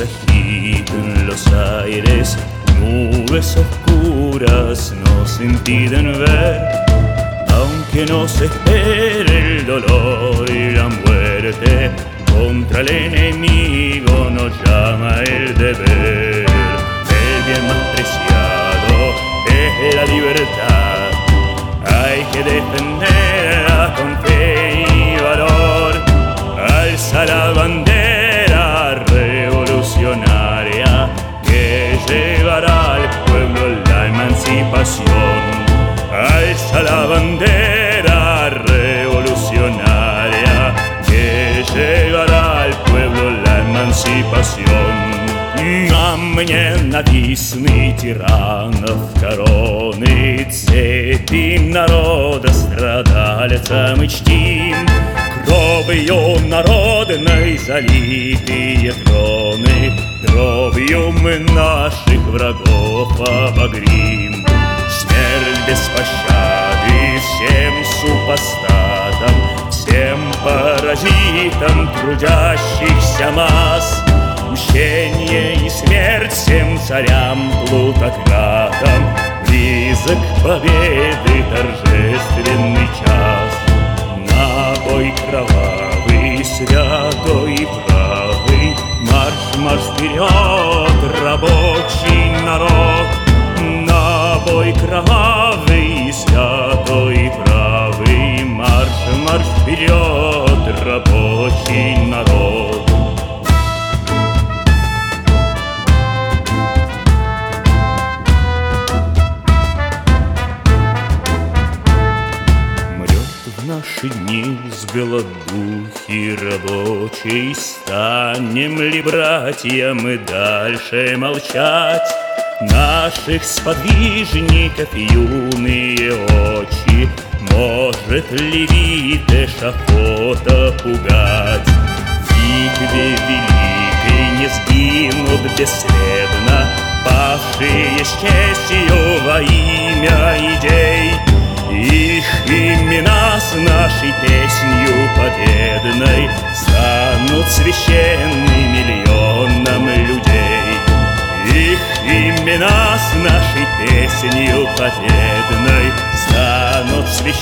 agitan los aires, nubes oscuras nos impiden ver, aunque nos espere el dolor y la muerte, contra el enemigo nos llama el deber, el bien más preciado es la libertad, hay que defenderla alza la bandera revolucionaria que llevará al pueblo la emancipación. А мне нависны тиранов короны Цепи народа страдальца мы чтим Кровью народной залитые троны Кровью мы наших врагов обогрим Смерть без пощады всем супостатам Всем паразитам трудящихся масс. Мщение и смерть всем царям плутократам Близок победы торжественный час. На бой кровавый, святой и правый Марш, марш вперед, рабочий народ наши дни с голодухи рабочей Станем ли, братья, мы дальше молчать? Наших сподвижников юные очи Может ли вид эшафота пугать? Битве великой не сгинут бесследно Павшие с честью во имя идей нашей песнью победной Станут священны миллионам людей Их имена с нашей песнью победной Станут священными.